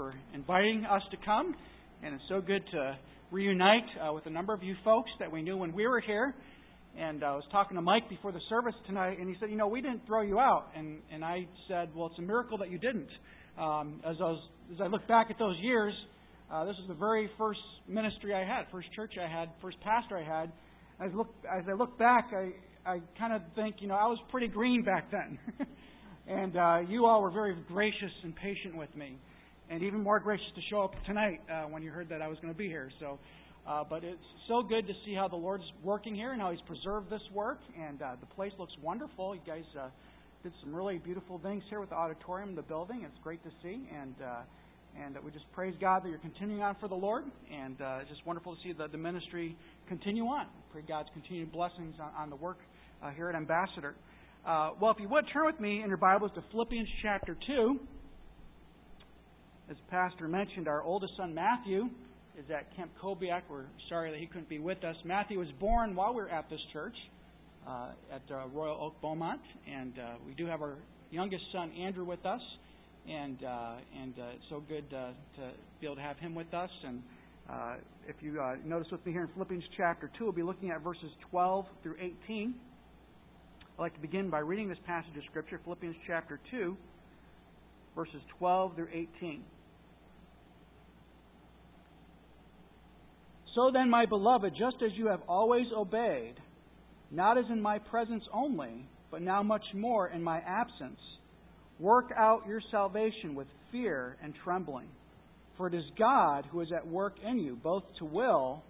for inviting us to come. And it's so good to reunite uh, with a number of you folks that we knew when we were here. And uh, I was talking to Mike before the service tonight, and he said, You know, we didn't throw you out. And, and I said, Well, it's a miracle that you didn't. Um, as, I was, as I look back at those years, uh, this was the very first ministry I had, first church I had, first pastor I had. As, look, as I look back, I, I kind of think, you know, I was pretty green back then. and uh, you all were very gracious and patient with me. And even more gracious to show up tonight uh, when you heard that I was going to be here. So, uh, but it's so good to see how the Lord's working here and how He's preserved this work. And uh, the place looks wonderful. You guys uh, did some really beautiful things here with the auditorium, the building. It's great to see. And uh, and we just praise God that you're continuing on for the Lord. And uh, it's just wonderful to see the, the ministry continue on. Pray God's continued blessings on, on the work uh, here at Ambassador. Uh, well, if you would turn with me in your Bibles to Philippians chapter 2. As Pastor mentioned, our oldest son Matthew is at Camp Cobeac. We're sorry that he couldn't be with us. Matthew was born while we were at this church uh, at uh, Royal Oak Beaumont, and uh, we do have our youngest son Andrew with us, and uh, and uh, it's so good to be able to have him with us. And if you notice with me here in Philippians chapter 2, we'll be looking at verses 12 through 18. I'd like to begin by reading this passage of Scripture, Philippians chapter 2, verses 12 through 18. So then, my beloved, just as you have always obeyed, not as in my presence only, but now much more in my absence, work out your salvation with fear and trembling. For it is God who is at work in you, both to will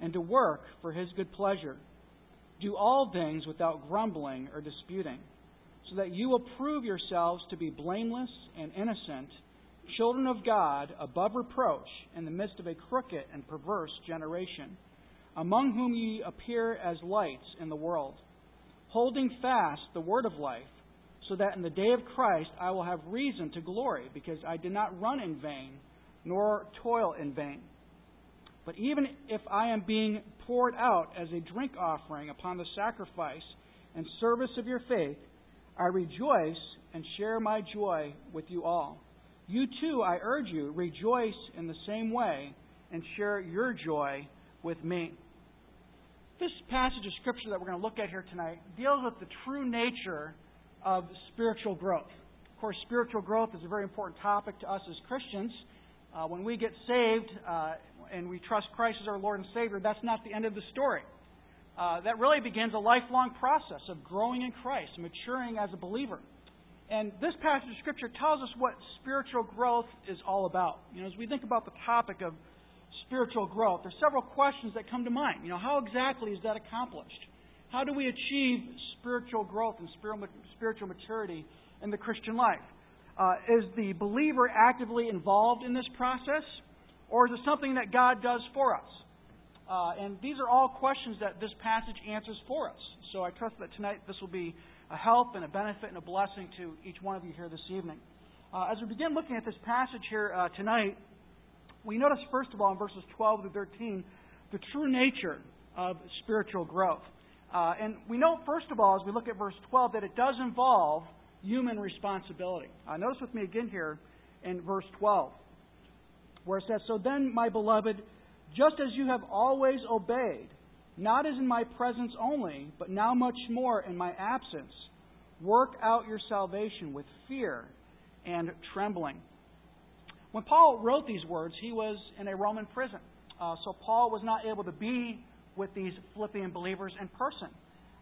and to work for his good pleasure. Do all things without grumbling or disputing, so that you will prove yourselves to be blameless and innocent, children of God, above reproach, in the midst of a crooked and perverse generation, among whom ye appear as lights in the world, holding fast the word of life, so that in the day of Christ I will have reason to glory, because I did not run in vain, nor toil in vain. But even if I am being poured out as a drink offering upon the sacrifice and service of your faith, I rejoice and share my joy with you all. You too, I urge you, rejoice in the same way and share your joy with me. This passage of Scripture that we're going to look at here tonight deals with the true nature of spiritual growth. Of course, spiritual growth is a very important topic to us as Christians. Uh, when we get saved, uh, and we trust Christ as our Lord and Savior, that's not the end of the story. Uh, that really begins a lifelong process of growing in Christ, maturing as a believer. And this passage of Scripture tells us what spiritual growth is all about. You know, as we think about the topic of spiritual growth, there's several questions that come to mind. You know, how exactly is that accomplished? How do we achieve spiritual growth and spiritual maturity in the Christian life? Uh, is the believer actively involved in this process? Or is it something that God does for us? Uh, and these are all questions that this passage answers for us. So I trust that tonight this will be a help and a benefit and a blessing to each one of you here this evening. Uh, as we begin looking at this passage here uh, tonight, we notice, first of all, in verses 12 to 13, the true nature of spiritual growth. Uh, and we know, first of all, as we look at verse 12, that it does involve human responsibility. Uh, notice with me again here in verse 12 where it says, So then, my beloved, just as you have always obeyed, not as in my presence only, but now much more in my absence, work out your salvation with fear and trembling. When Paul wrote these words, he was in a Roman prison. Uh, so Paul was not able to be with these Philippian believers in person.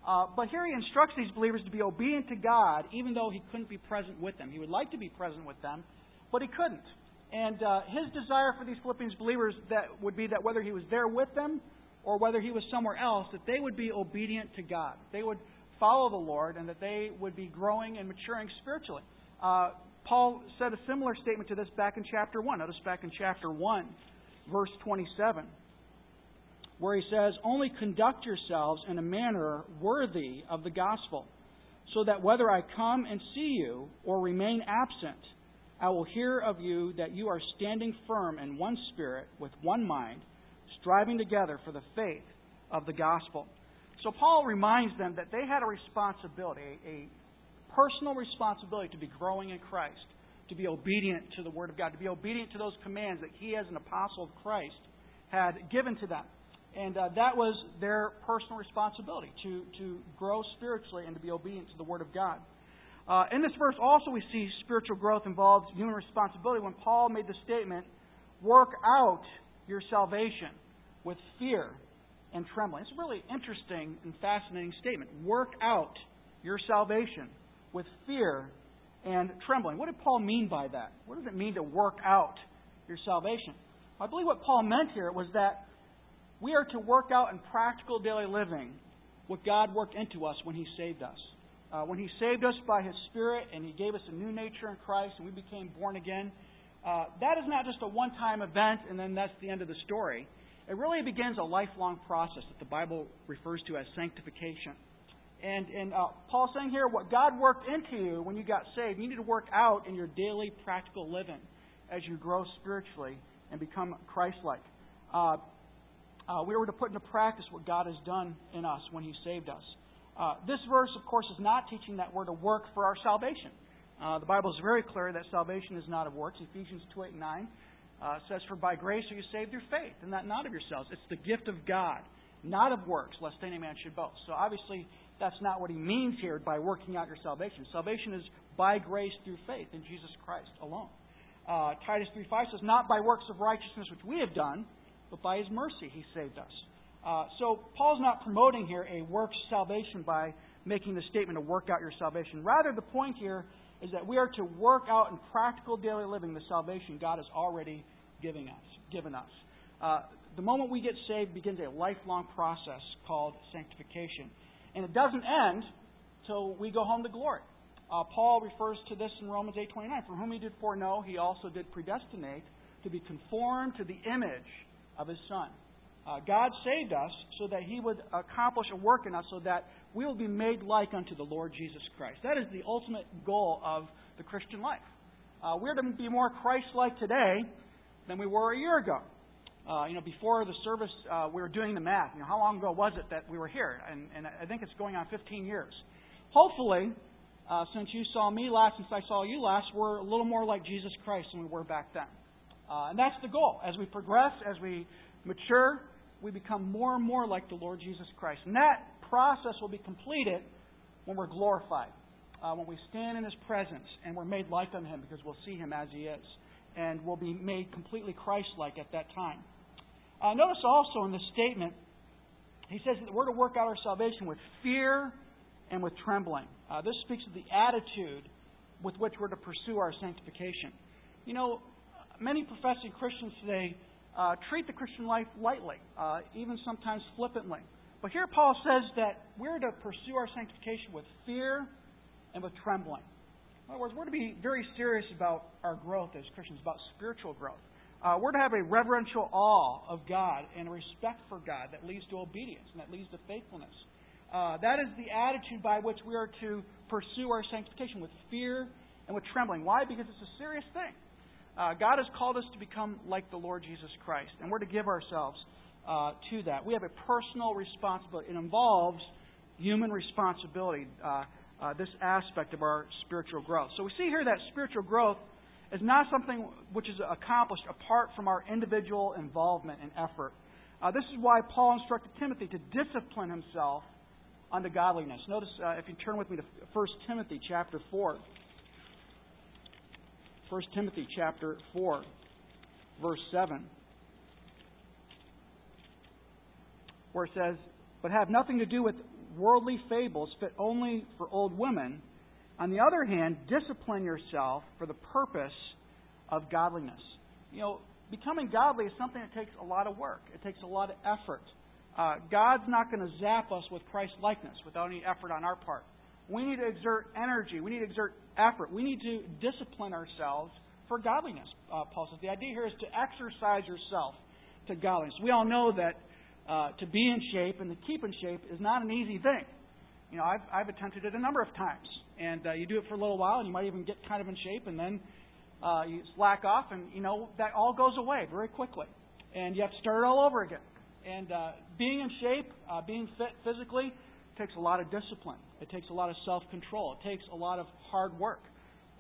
Uh, but here he instructs these believers to be obedient to God, even though he couldn't be present with them. He would like to be present with them, but he couldn't. And uh, his desire for these Philippians believers that would be that whether he was there with them or whether he was somewhere else, that they would be obedient to God. They would follow the Lord and that they would be growing and maturing spiritually. Uh, Paul said a similar statement to this back in chapter 1. Notice back in chapter 1, verse 27, where he says, Only conduct yourselves in a manner worthy of the gospel, so that whether I come and see you or remain absent, I will hear of you that you are standing firm in one spirit, with one mind, striving together for the faith of the gospel. So Paul reminds them that they had a responsibility, a personal responsibility to be growing in Christ, to be obedient to the Word of God, to be obedient to those commands that he, as an apostle of Christ, had given to them. And uh, that was their personal responsibility to, to grow spiritually and to be obedient to the Word of God. Uh, in this verse, also, we see spiritual growth involves human responsibility when Paul made the statement, Work out your salvation with fear and trembling. It's a really interesting and fascinating statement. Work out your salvation with fear and trembling. What did Paul mean by that? What does it mean to work out your salvation? I believe what Paul meant here was that we are to work out in practical daily living what God worked into us when He saved us. Uh, when He saved us by His Spirit and He gave us a new nature in Christ and we became born again, uh, that is not just a one time event and then that's the end of the story. It really begins a lifelong process that the Bible refers to as sanctification. And, and uh, Paul's saying here, what God worked into you when you got saved, you need to work out in your daily practical living as you grow spiritually and become Christ like. Uh, uh, we were to put into practice what God has done in us when He saved us. Uh, this verse, of course, is not teaching that we're to work for our salvation. Uh, the Bible is very clear that salvation is not of works. Ephesians 2 8 and 9 uh, says, For by grace are you saved through faith, and that not of yourselves. It's the gift of God, not of works, lest any man should boast. So obviously, that's not what he means here by working out your salvation. Salvation is by grace through faith in Jesus Christ alone. Uh, Titus 3 5 says, Not by works of righteousness which we have done, but by his mercy he saved us. Uh, so Paul's not promoting here a works salvation by making the statement to work out your salvation. Rather, the point here is that we are to work out in practical daily living the salvation God has already given us. Given us. Uh, the moment we get saved begins a lifelong process called sanctification. And it doesn't end till we go home to glory. Uh, Paul refers to this in Romans 8.29. For whom he did foreknow, he also did predestinate to be conformed to the image of his Son. Uh, God saved us so that he would accomplish a work in us so that we will be made like unto the Lord Jesus Christ. That is the ultimate goal of the Christian life. Uh, we're to be more Christ like today than we were a year ago. Uh, you know, before the service, uh, we were doing the math. You know, how long ago was it that we were here? And, and I think it's going on 15 years. Hopefully, uh, since you saw me last, since I saw you last, we're a little more like Jesus Christ than we were back then. Uh, and that's the goal. As we progress, as we mature, we become more and more like the Lord Jesus Christ. And that process will be completed when we're glorified, uh, when we stand in His presence and we're made like unto Him because we'll see Him as He is. And we'll be made completely Christ like at that time. Uh, notice also in this statement, he says that we're to work out our salvation with fear and with trembling. Uh, this speaks of the attitude with which we're to pursue our sanctification. You know, many professing Christians today uh, treat the Christian life lightly, uh, even sometimes flippantly. But here Paul says that we're to pursue our sanctification with fear and with trembling. In other words, we're to be very serious about our growth as Christians, about spiritual growth. Uh, we're to have a reverential awe of God and a respect for God that leads to obedience and that leads to faithfulness. Uh, that is the attitude by which we are to pursue our sanctification with fear and with trembling. Why? Because it's a serious thing. Uh, God has called us to become like the Lord Jesus Christ, and we're to give ourselves uh, to that. We have a personal responsibility. It involves human responsibility, uh, this aspect of our spiritual growth. So we see here that spiritual growth is not something which is accomplished apart from our individual involvement and effort. Uh, this is why Paul instructed Timothy to discipline himself unto godliness. Notice, uh, if you turn with me to 1 Timothy chapter 4. 1 Timothy chapter 4, verse 7, where it says, But have nothing to do with worldly fables fit only for old women. On the other hand, discipline yourself for the purpose of godliness. You know, becoming godly is something that takes a lot of work. It takes a lot of effort. Uh, God's not going to zap us with Christ likeness without any effort on our part. We need to exert energy. We need to exert effort. We need to discipline ourselves for godliness, uh, Paul says. The idea here is to exercise yourself to godliness. We all know that uh, to be in shape and to keep in shape is not an easy thing. You know, I've, I've attempted it a number of times. And uh, you do it for a little while, and you might even get kind of in shape, and then uh, you slack off, and, you know, that all goes away very quickly. And you have to start all over again. And uh, being in shape, uh, being fit physically, takes a lot of discipline. It takes a lot of self control. It takes a lot of hard work.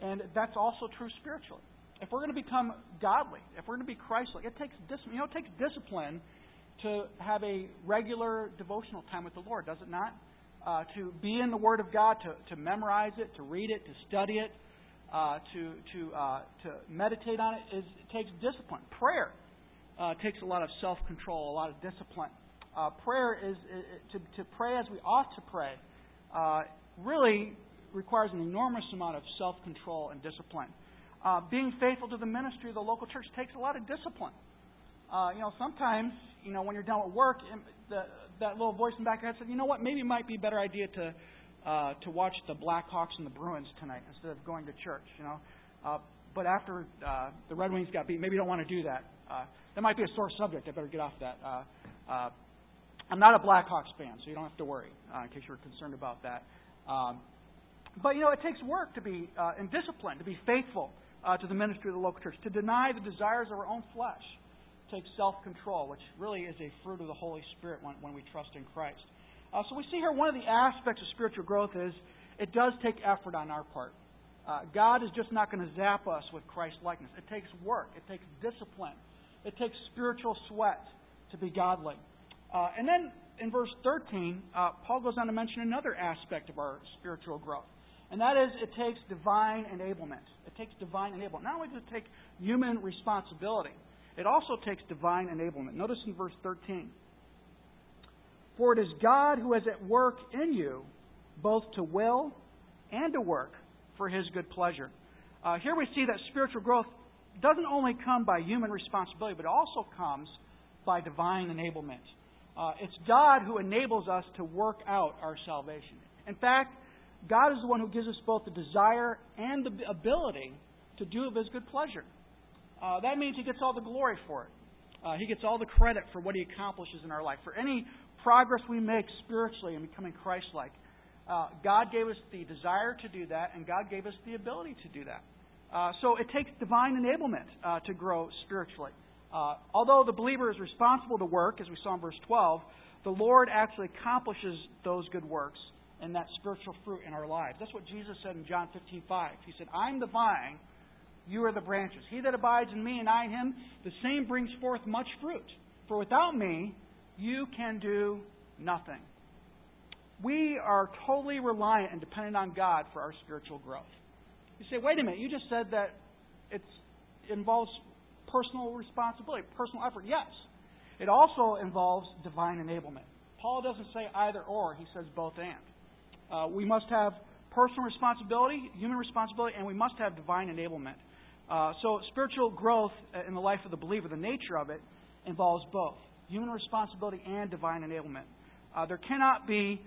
And that's also true spiritually. If we're going to become godly, if we're going to be Christ-like, it takes dis- you know it takes discipline to have a regular devotional time with the Lord, does it not? Uh, to be in the Word of God, to, to memorize it, to read it, to study it, uh, to to uh, to meditate on it, is, it takes discipline. Prayer uh, takes a lot of self control, a lot of discipline. Uh, prayer is, is, to to pray as we ought to pray. Uh, really requires an enormous amount of self control and discipline. Being faithful to the ministry of the local church takes a lot of discipline. Uh, you know, sometimes, you know, when you're done with work, the, that little voice in the back of your head said, you know what, maybe it might be a better idea to uh, to watch the Blackhawks and the Bruins tonight instead of going to church. You know, uh, but after uh, the Red Wings got beat, maybe you don't want to do that. Uh, that might be a sore subject. I better get off that. Uh, uh, I'm not a Blackhawks fan, so you don't have to worry uh, in case you're concerned about that. Um, but you know, it takes work to be uh, and discipline to be faithful uh, to the ministry of the local church, to deny the desires of our own flesh. Takes self-control, which really is a fruit of the Holy Spirit when, when we trust in Christ. Uh, so we see here one of the aspects of spiritual growth is it does take effort on our part. Uh, God is just not going to zap us with Christ likeness. It takes work. It takes discipline. It takes spiritual sweat to be godly. Uh, and then in verse 13, uh, Paul goes on to mention another aspect of our spiritual growth. And that is, it takes divine enablement. It takes divine enablement. Not only does it take human responsibility, it also takes divine enablement. Notice in verse 13 For it is God who is at work in you, both to will and to work for his good pleasure. Uh, here we see that spiritual growth doesn't only come by human responsibility, but also comes by divine enablement. Uh, it's God who enables us to work out our salvation. In fact, God is the one who gives us both the desire and the ability to do of His good pleasure. Uh, that means He gets all the glory for it. Uh, he gets all the credit for what He accomplishes in our life. For any progress we make spiritually in becoming Christ like, uh, God gave us the desire to do that, and God gave us the ability to do that. Uh, so it takes divine enablement uh, to grow spiritually. Uh, although the believer is responsible to work, as we saw in verse 12, the Lord actually accomplishes those good works and that spiritual fruit in our lives. That's what Jesus said in John 15, 5. He said, I'm the vine, you are the branches. He that abides in me and I in him, the same brings forth much fruit. For without me, you can do nothing. We are totally reliant and dependent on God for our spiritual growth. You say, wait a minute, you just said that it involves personal responsibility, personal effort. Yes. It also involves divine enablement. Paul doesn't say either or, he says both and. Uh, we must have personal responsibility, human responsibility, and we must have divine enablement. Uh, so, spiritual growth in the life of the believer, the nature of it, involves both human responsibility and divine enablement. Uh, there cannot be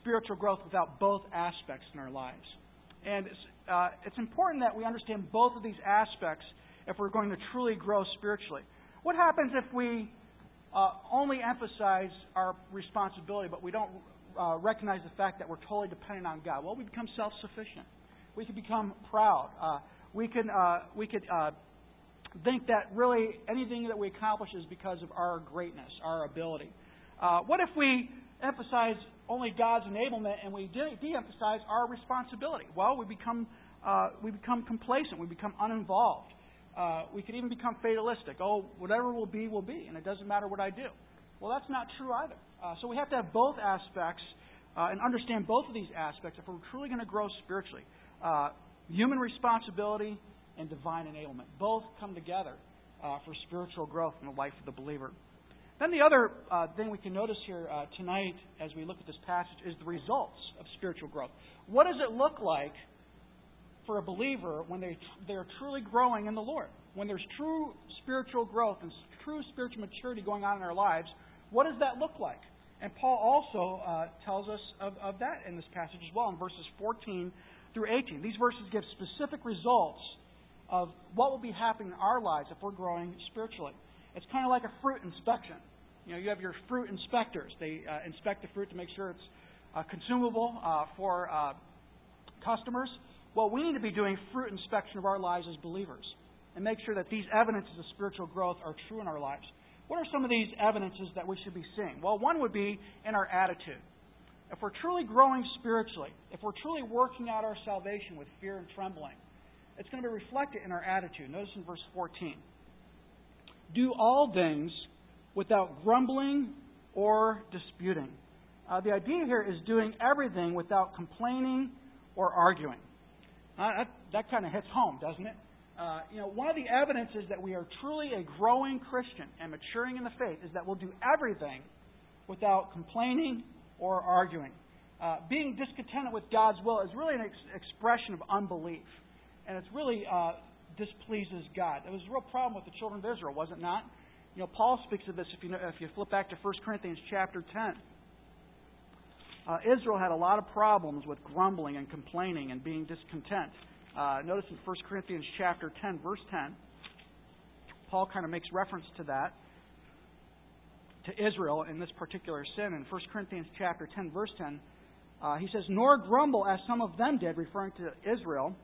spiritual growth without both aspects in our lives. And uh, it's important that we understand both of these aspects if we're going to truly grow spiritually. What happens if we uh, only emphasize our responsibility, but we don't uh, recognize the fact that we're totally dependent on God? Well, we become self sufficient. We can become proud. Uh, we can uh, we could uh, think that really anything that we accomplish is because of our greatness, our ability. Uh, what if we emphasize only God's enablement and we de emphasize our responsibility? Well, we become uh, we become complacent. We become uninvolved. Uh, we could even become fatalistic. Oh, whatever will be, will be, and it doesn't matter what I do. Well, that's not true either. Uh, so we have to have both aspects and understand both of these aspects if we're truly going to grow spiritually. Human responsibility and divine enablement both come together uh, for spiritual growth in the life of the believer. Then the other uh, thing we can notice here uh, tonight as we look at this passage is the results of spiritual growth. What does it look like for a believer when they, they're truly growing in the Lord? When there's true spiritual growth and true spiritual maturity going on in our lives, what does that look like? And Paul also uh, tells us of, of that in this passage as well in verses 14 through 18. These verses give specific results of what will be happening in our lives if we're growing spiritually. It's kind of like a fruit inspection. You know, you have your fruit inspectors. They uh, inspect the fruit to make sure it's uh, consumable uh, for uh, customers. Well, we need to be doing fruit inspection of our lives as believers and make sure that these evidences of spiritual growth are true in our lives. What are some of these evidences that we should be seeing? Well, one would be in our attitude. If we're truly growing spiritually, if we're truly working out our salvation with fear and trembling, it's going to be reflected in our attitude. Notice in verse 14. Do all things without grumbling or disputing. Uh, the idea here is doing everything without complaining or arguing. Uh, that that kind of hits home, doesn't it? Uh, you know, one of the evidences that we are truly a growing Christian and maturing in the faith is that we'll do everything without complaining or arguing. Uh, being discontented with God's will is really an ex- expression of unbelief, and it really uh, displeases God. It was a real problem with the children of Israel, was it not? You know, Paul speaks of this if you, know, if you flip back to 1 Corinthians chapter 10. Uh, Israel had a lot of problems with grumbling and complaining and being discontent. Uh, notice in 1 Corinthians chapter 10, verse 10, Paul kind of makes reference to that, to Israel in this particular sin. In 1 Corinthians chapter 10, verse 10, uh, he says, Nor grumble as some of them did, referring to Israel,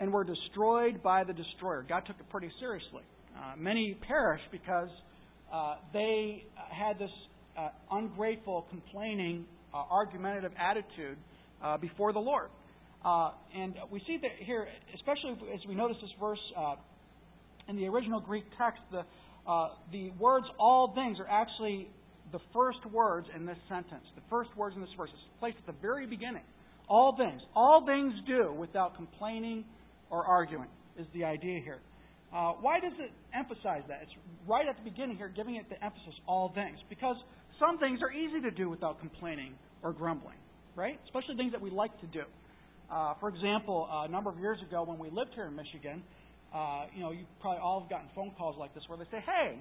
and were destroyed by the destroyer. God took it pretty seriously. Uh, many perished because uh, they had this uh, ungrateful, complaining, uh, argumentative attitude uh, before the Lord. And we see that here, especially as we notice this verse in the original Greek text, the, uh, the words all things are actually the first words in this sentence. The first words in this verse. It's placed at the very beginning. All things. All things do without complaining or arguing is the idea here. Uh, why does it emphasize that? It's right at the beginning here, giving it the emphasis, all things. Because some things are easy to do without complaining or grumbling, right? Especially things that we like to do. Uh, for example, a number of years ago when we lived here in Michigan, uh, you know, you probably all have gotten phone calls like this where they say, "Hey,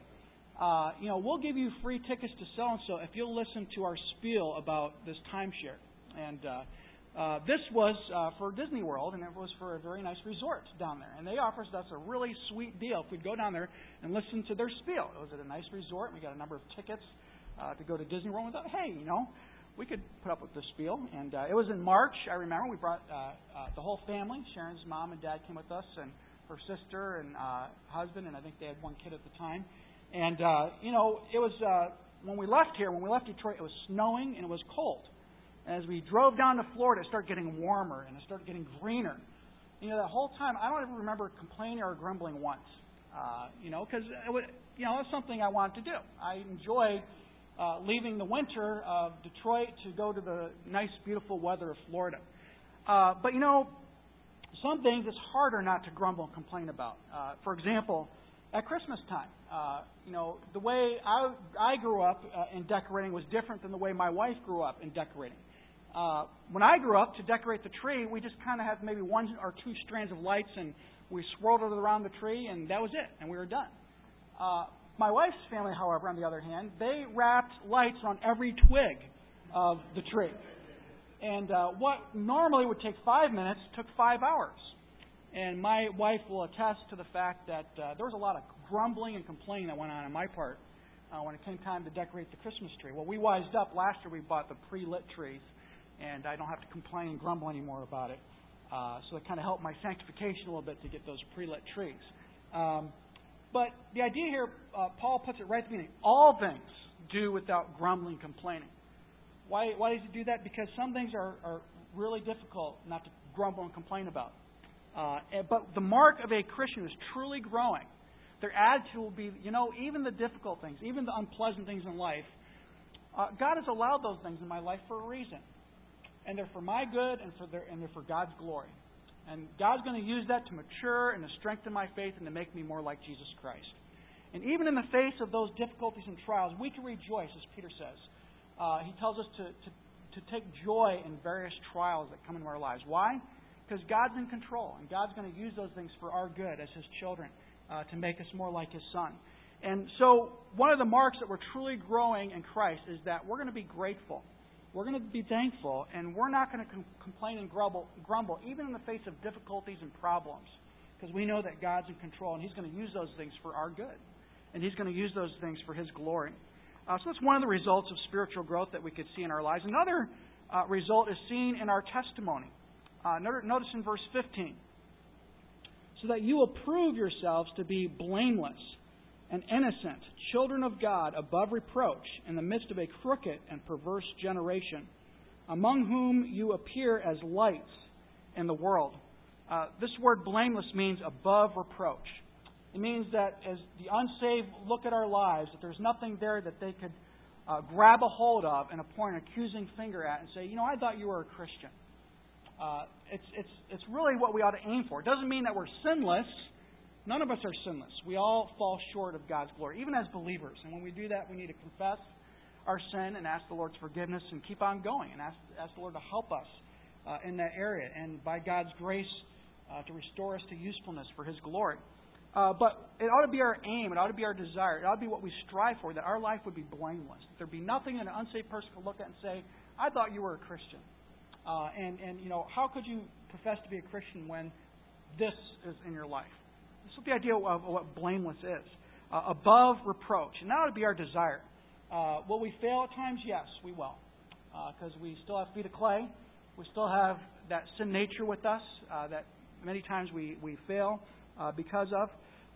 uh, you know, we'll give you free tickets to so and so if you'll listen to our spiel about this timeshare." And uh, uh, this was uh, for Disney World, and it was for a very nice resort down there. And they offered us a really sweet deal if we'd go down there and listen to their spiel. It was at a nice resort. And we got a number of tickets uh, to go to Disney World. We thought, hey, you know, we could put up with the spiel. And uh, it was in March, I remember. We brought uh, uh, the whole family. Sharon's mom and dad came with us, and her sister and uh, husband, and I think they had one kid at the time. And, uh, you know, it was, uh, when we left here, when we left Detroit, it was snowing and it was cold. And as we drove down to Florida, it started getting warmer and it started getting greener. You know, that whole time, I don't even remember complaining or grumbling once. Uh, you know, because, you know, it's something I wanted to do. I enjoy uh, leaving the winter of Detroit to go to the nice, beautiful weather of Florida. Uh, but you know, some things it's harder not to grumble and complain about. Uh, for example, at Christmas time, uh, you know, the way I, I grew up uh, in decorating was different than the way my wife grew up in decorating. Uh, when I grew up, to decorate the tree, we just kind of had maybe one or two strands of lights and we swirled it around the tree, and that was it, and we were done. Uh, my wife's family, however, on the other hand, they wrapped lights on every twig of the tree. And uh, what normally would take five minutes took five hours. And my wife will attest to the fact that uh, there was a lot of grumbling and complaining that went on on my part uh, when it came time to decorate the Christmas tree. Well, we wised up. Last year we bought the pre-lit trees, and I don't have to complain and grumble anymore about it. Uh, so it kind of helped my sanctification a little bit to get those pre-lit trees. Um, but the idea here, uh, Paul puts it right at the beginning. All things do without grumbling, complaining. Why, why does he do that? Because some things are, are really difficult not to grumble and complain about. Uh, but the mark of a Christian is truly growing, their attitude will be, you know, even the difficult things, even the unpleasant things in life, uh, God has allowed those things in my life for a reason. And they're for my good and, for their, and they're for God's glory. And God's going to use that to mature and to strengthen my faith and to make me more like Jesus Christ. And even in the face of those difficulties and trials, we can rejoice, as Peter says. Uh, he tells us to, to, to take joy in various trials that come into our lives. Why? Because God's in control, and God's going to use those things for our good as His children uh, to make us more like His Son. And so, one of the marks that we're truly growing in Christ is that we're going to be grateful we're going to be thankful, and we're not going to com- complain and grumble, grumble, even in the face of difficulties and problems, because we know that God's in control, and He's going to use those things for our good, and He's going to use those things for His glory. Uh, so that's one of the results of spiritual growth that we could see in our lives. Another uh, result is seen in our testimony. Uh, notice in verse 15. So that you will prove yourselves to be blameless and innocent, children of God above reproach, in the midst of a crooked and perverse generation, among whom you appear as lights in the world, Uh, this word blameless means above reproach. It means that as the unsaved look at our lives, that there's nothing there that they could uh, grab a hold of and point an accusing finger at and say, you know, I thought you were a Christian. Uh, it's, it's, it's really what we ought to aim for. It doesn't mean that we're sinless. None of us are sinless. We all fall short of God's glory, even as believers. And when we do that, we need to confess our sin and ask the Lord's forgiveness and keep on going and ask, ask the Lord to help us uh, in that area and by God's grace uh, to restore us to usefulness for His glory. Uh, but it ought to be our aim, it ought to be our desire, it ought to be what we strive for, that our life would be blameless. That there be nothing an unsaved person could look at and say, I thought you were a Christian. Uh, and, and, you know, how could you profess to be a Christian when this is in your life? This is the idea of, of what blameless is. Uh, above reproach. And that ought to be our desire. Uh, will we fail at times? Yes, we will. Because uh, we still have feet of clay. We still have that sin nature with us uh, that many times we, we fail uh, because of.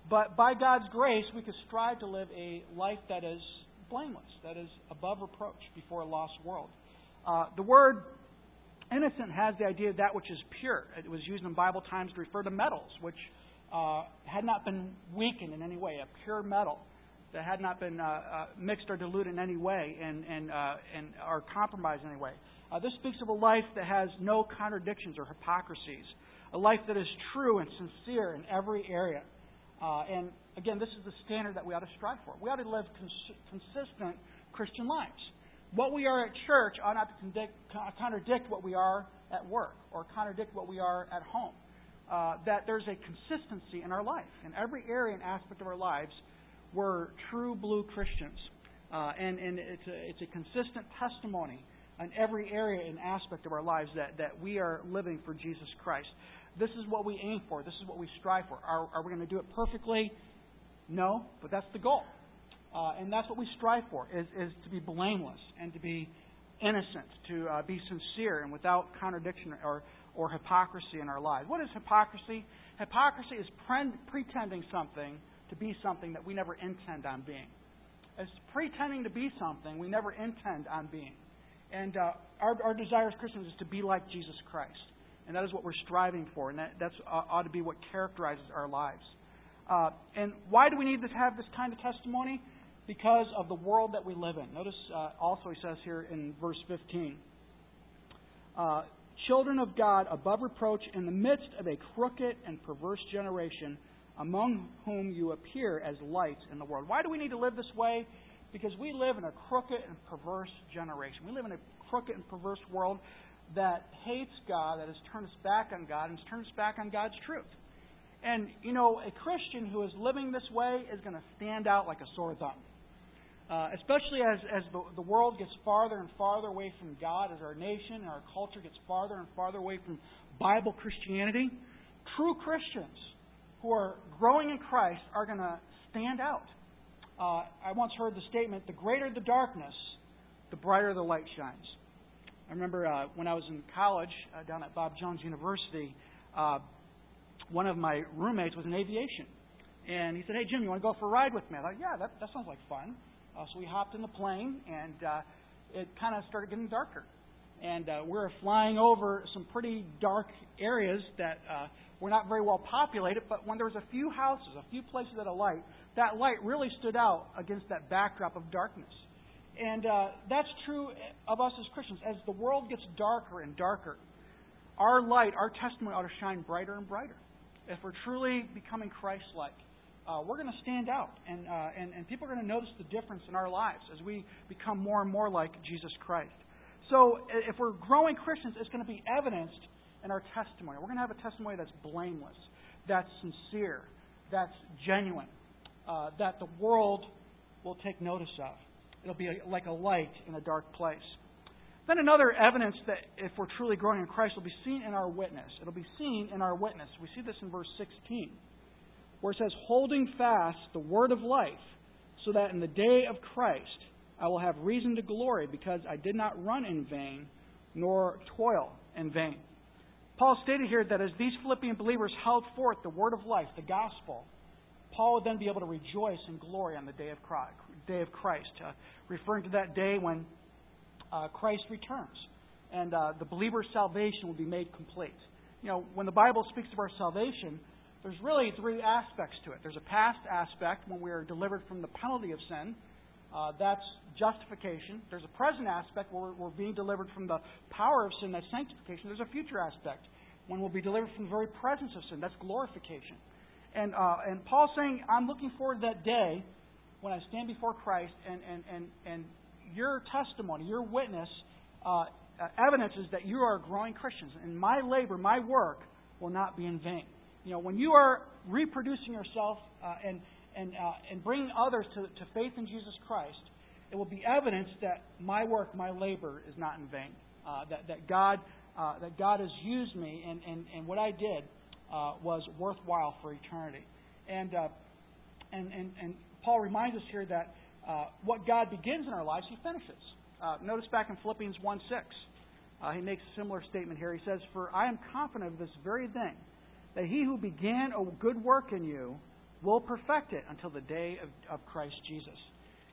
But by God's grace, we can strive to live a life that is blameless, that is above reproach before a lost world. Uh, the word innocent has the idea of that which is pure. It was used in Bible times to refer to metals, which uh, had not been weakened in any way, a pure metal that had not been uh, uh, mixed or diluted in any way and, and, uh, and or compromised in any way. Uh, this speaks of a life that has no contradictions or hypocrisies, a life that is true and sincere in every area. Uh, and again, this is the standard that we ought to strive for. We ought to live cons- consistent Christian lives. What we are at church ought not to contradict, contradict what we are at work or contradict what we are at home. Uh, that there's a consistency in our life. In every area and aspect of our lives, we're true blue Christians. Uh, and and it's, a, it's a consistent testimony in every area and aspect of our lives that, that we are living for Jesus Christ. This is what we aim for. This is what we strive for. Are, are we going to do it perfectly? No, but that's the goal. Uh, and that's what we strive for, is, is to be blameless and to be innocent, to uh, be sincere and without contradiction or, or hypocrisy in our lives. What is hypocrisy? Hypocrisy is pre- pretending something to be something that we never intend on being. It's pretending to be something we never intend on being. And uh, our, our desire as Christians is to be like Jesus Christ. And that is what we're striving for, and that that's, uh, ought to be what characterizes our lives. Uh, and why do we need to have this kind of testimony? Because of the world that we live in. Notice uh, also he says here in verse 15 uh, Children of God above reproach in the midst of a crooked and perverse generation, among whom you appear as lights in the world. Why do we need to live this way? Because we live in a crooked and perverse generation. We live in a crooked and perverse world that hates God, that has turned us back on God, and has turned us back on God's truth. And, you know, a Christian who is living this way is going to stand out like a sore thumb. Uh, especially as, as the, the world gets farther and farther away from God, as our nation and our culture gets farther and farther away from Bible Christianity, true Christians who are growing in Christ are going to stand out. Uh, I once heard the statement the greater the darkness, the brighter the light shines. I remember uh, when I was in college uh, down at Bob Jones University, uh, one of my roommates was in aviation. And he said, Hey, Jim, you want to go for a ride with me? I thought, Yeah, that, that sounds like fun. Uh, so we hopped in the plane, and uh, it kind of started getting darker. And uh, we were flying over some pretty dark areas that uh, were not very well populated, but when there was a few houses, a few places that alight, that light really stood out against that backdrop of darkness. And uh, that's true of us as Christians. As the world gets darker and darker, our light, our testimony ought to shine brighter and brighter. If we're truly becoming Christ like, uh, we're going to stand out. And, uh, and, and people are going to notice the difference in our lives as we become more and more like Jesus Christ. So if we're growing Christians, it's going to be evidenced in our testimony. We're going to have a testimony that's blameless, that's sincere, that's genuine, uh, that the world will take notice of. It'll be like a light in a dark place. Then another evidence that if we're truly growing in Christ will be seen in our witness. It'll be seen in our witness. We see this in verse 16, where it says, Holding fast the word of life, so that in the day of Christ I will have reason to glory, because I did not run in vain, nor toil in vain. Paul stated here that as these Philippian believers held forth the word of life, the gospel, Paul would then be able to rejoice and glory on the day of Christ, day of Christ uh, referring to that day when uh, Christ returns and uh, the believer's salvation will be made complete. you know, when the Bible speaks of our salvation, there's really three aspects to it. There's a past aspect when we are delivered from the penalty of sin. Uh, that's justification. There's a present aspect where we're being delivered from the power of sin. That's sanctification. There's a future aspect when we'll be delivered from the very presence of sin. That's glorification. And, uh, and Paul's saying, I'm looking forward to that day when I stand before Christ and, and, and, and your testimony, your witness, uh, evidences that you are growing Christians. And my labor, my work, will not be in vain. You know, when you are reproducing yourself uh, and, and, uh, and bringing others to, to faith in Jesus Christ, it will be evidence that my work, my labor, is not in vain. Uh, that, that, God, uh, that God has used me, and, and, and what I did uh, was worthwhile for eternity. And, uh, and, and, and Paul reminds us here that uh, what God begins in our lives, He finishes. Uh, notice back in Philippians 1 6, uh, he makes a similar statement here. He says, For I am confident of this very thing, that he who began a good work in you will perfect it until the day of, of Christ Jesus.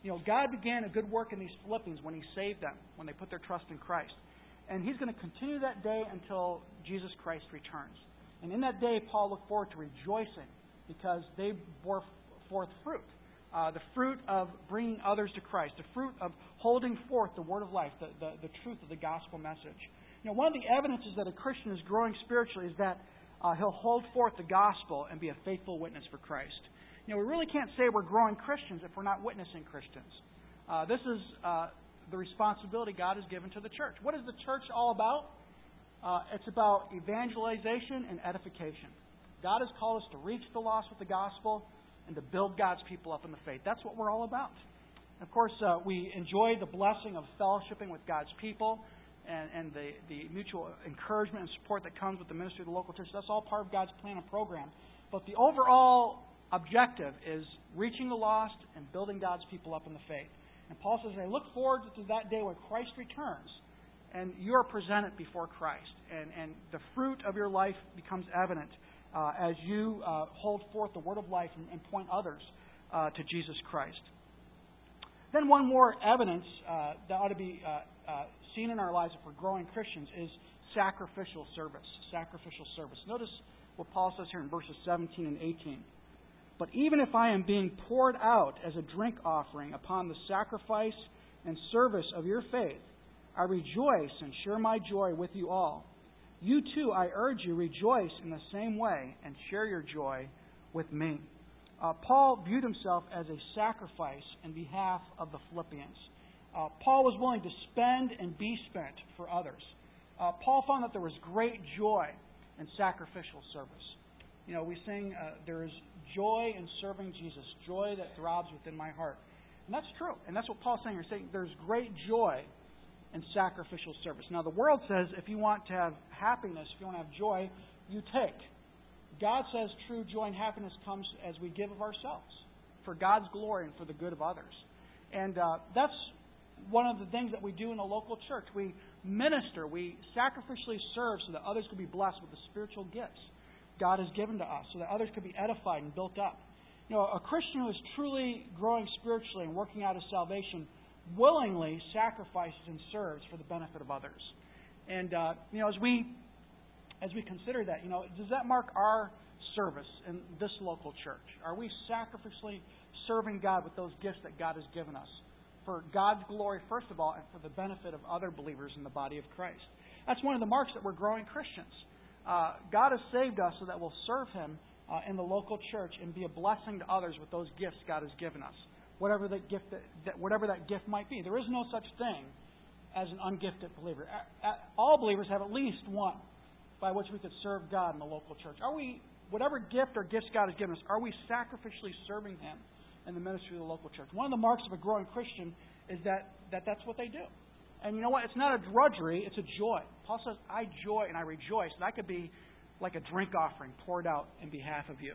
You know, God began a good work in these Philippians when He saved them, when they put their trust in Christ. And He's going to continue that day until Jesus Christ returns. And in that day, Paul looked forward to rejoicing because they bore forth fruit. Uh, the fruit of bringing others to Christ, the fruit of holding forth the word of life, the, the, the truth of the gospel message. You know, one of the evidences that a Christian is growing spiritually is that uh, he'll hold forth the gospel and be a faithful witness for Christ. You know, we really can't say we're growing Christians if we're not witnessing Christians. Uh, this is uh, the responsibility God has given to the church. What is the church all about? Uh, it's about evangelization and edification. God has called us to reach the lost with the gospel and to build God's people up in the faith. That's what we're all about. Of course, uh, we enjoy the blessing of fellowshipping with God's people and, and the, the mutual encouragement and support that comes with the ministry of the local church. That's all part of God's plan and program. But the overall objective is reaching the lost and building God's people up in the faith. And Paul says, I look forward to that day when Christ returns and you are presented before Christ. And, and the fruit of your life becomes evident uh, as you uh, hold forth the word of life and, and point others uh, to Jesus Christ. Then, one more evidence uh, that ought to be uh, uh, seen in our lives if we're growing Christians is sacrificial service. Sacrificial service. Notice what Paul says here in verses 17 and 18. But even if I am being poured out as a drink offering upon the sacrifice and service of your faith, I rejoice and share my joy with you all. You too, I urge you, rejoice in the same way and share your joy with me. Uh, Paul viewed himself as a sacrifice in behalf of the Philippians. Uh, Paul was willing to spend and be spent for others. Uh, Paul found that there was great joy in sacrificial service. You know, we sing, uh, There is joy in serving Jesus, joy that throbs within my heart. And that's true. And that's what Paul's saying here, saying there's great joy in sacrificial service. Now, the world says if you want to have happiness, if you want to have joy, you take. God says true joy and happiness comes as we give of ourselves for God's glory and for the good of others. And uh, that's one of the things that we do in a local church. We minister, we sacrificially serve so that others can be blessed with the spiritual gifts God has given to us, so that others can be edified and built up. You know, a Christian who is truly growing spiritually and working out his salvation willingly sacrifices and serves for the benefit of others. And uh, you know, as we as we consider that, you know, does that mark our service in this local church? Are we sacrificially serving God with those gifts that God has given us? for God's glory, first of all, and for the benefit of other believers in the body of Christ. That's one of the marks that we're growing Christians. Uh, God has saved us so that we'll serve Him uh, in the local church and be a blessing to others with those gifts God has given us, whatever that gift that, that whatever that gift might be. There is no such thing as an ungifted believer. All believers have at least one by which we could serve God in the local church. Are we, whatever gift or gifts God has given us, are we sacrificially serving Him? in the ministry of the local church. One of the marks of a growing Christian is that, that that's what they do. And you know what? It's not a drudgery, it's a joy. Paul says, I joy and I rejoice. That could be like a drink offering poured out in behalf of you.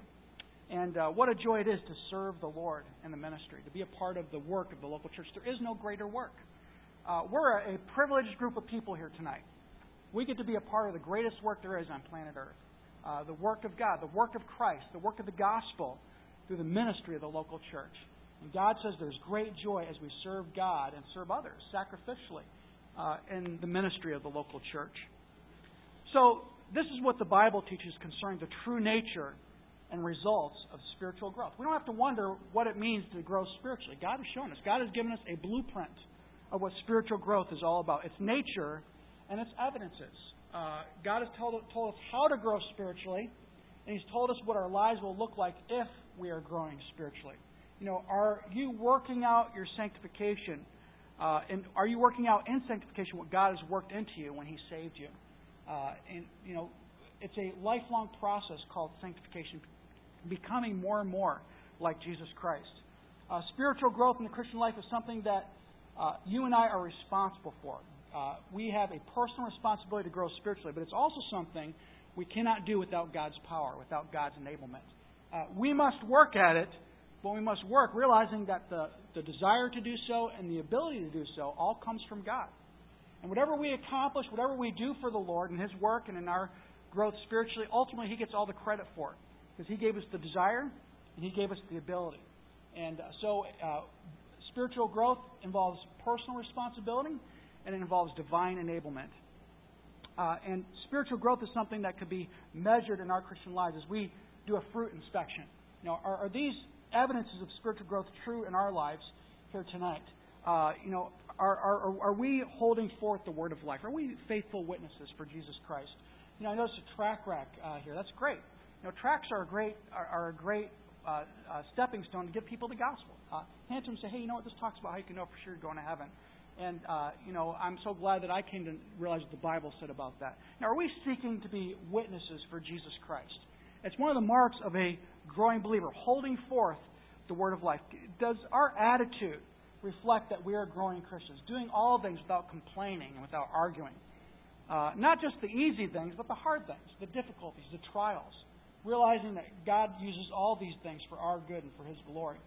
And uh, what a joy it is to serve the Lord in the ministry, to be a part of the work of the local church. There is no greater work. Uh, we're a, a privileged group of people here tonight. We get to be a part of the greatest work there is on planet Earth uh, the work of God, the work of Christ, the work of the gospel through the ministry of the local church. And God says there's great joy as we serve God and serve others sacrificially uh, in the ministry of the local church. So, this is what the Bible teaches concerning the true nature and results of spiritual growth. We don't have to wonder what it means to grow spiritually. God has shown us. God has given us a blueprint of what spiritual growth is all about its nature and its evidences. Uh, God has told, told us how to grow spiritually, and He's told us what our lives will look like if we are growing spiritually. You know, are you working out your sanctification? Uh, and are you working out in sanctification what God has worked into you when He saved you? Uh, and you know, it's a lifelong process called sanctification, becoming more and more like Jesus Christ. Uh, spiritual growth in the Christian life is something that uh, you and I are responsible for. Uh, we have a personal responsibility to grow spiritually, but it's also something we cannot do without God's power, without God's enablement. Uh, we must work at it, but we must work realizing that the, the desire to do so and the ability to do so all comes from God. And whatever we accomplish, whatever we do for the Lord in His work and in our growth spiritually, ultimately He gets all the credit for it. Because He gave us the desire and He gave us the ability. And uh, so, uh, spiritual growth involves personal responsibility and it involves divine enablement. Uh, and spiritual growth is something that could be measured in our Christian lives as we do a fruit inspection. Know, are, are these evidences of spiritual growth true in our lives here tonight? Uh, you know, are, are, are we holding forth the word of life? Are we faithful witnesses for Jesus Christ? You know, I noticed a track rack uh, here. That's great. You know, tracks are a great are, are a great uh, uh, stepping stone to give people the gospel. Uh, hand to them say, hey, you know what this talks about? How you can know for sure you're going to heaven. And uh, you know, I'm so glad that I came to realize what the Bible said about that. Now, are we seeking to be witnesses for Jesus Christ? It's one of the marks of a growing believer, holding forth the word of life. Does our attitude reflect that we are growing Christians, doing all things without complaining and without arguing. Uh, not just the easy things, but the hard things, the difficulties, the trials. Realizing that God uses all these things for our good and for His glory.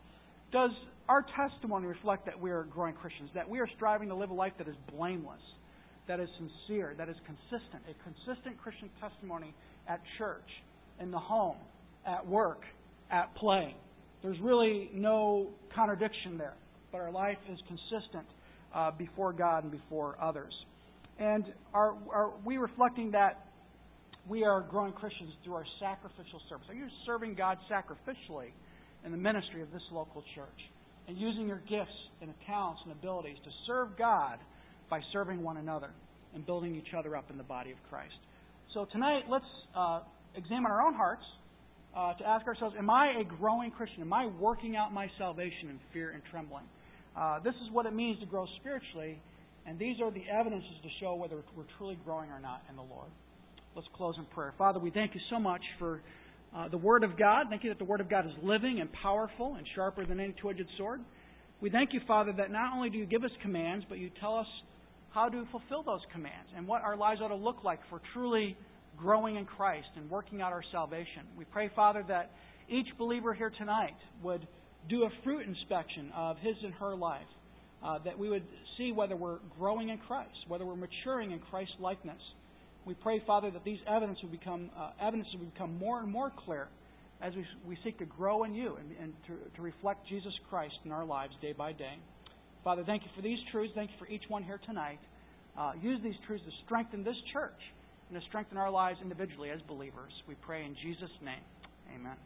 Does our testimony reflect that we are growing Christians, that we are striving to live a life that is blameless, that is sincere, that is consistent, a consistent Christian testimony at church, in the home, at work, at play? There's really no contradiction there but our life is consistent uh, before God and before others. And are, are we reflecting that we are growing Christians through our sacrificial service? Are you serving God sacrificially in the ministry of this local church? And using your gifts and talents and abilities to serve God by serving one another and building each other up in the body of Christ. So tonight, let's uh, examine our own hearts uh, to ask ourselves Am I a growing Christian? Am I working out my salvation in fear and trembling? Uh, this is what it means to grow spiritually, and these are the evidences to show whether we're truly growing or not in the Lord. Let's close in prayer. Father, we thank you so much for uh, the Word of God. Thank you that the Word of God is living and powerful and sharper than any two edged sword. We thank you, Father, that not only do you give us commands, but you tell us how to fulfill those commands and what our lives ought to look like for truly growing in Christ and working out our salvation. We pray, Father, that each believer here tonight would do a fruit inspection of his and her life, uh, that we would see whether we're growing in Christ, whether we're maturing in Christ's likeness. We pray, Father, that these evidence will become uh, evidence will become more and more clear as we, we seek to grow in you and, and to, to reflect Jesus Christ in our lives day by day. Father, thank you for these truths. Thank you for each one here tonight. Uh, use these truths to strengthen this church and to strengthen our lives individually as believers. We pray in Jesus' name. Amen.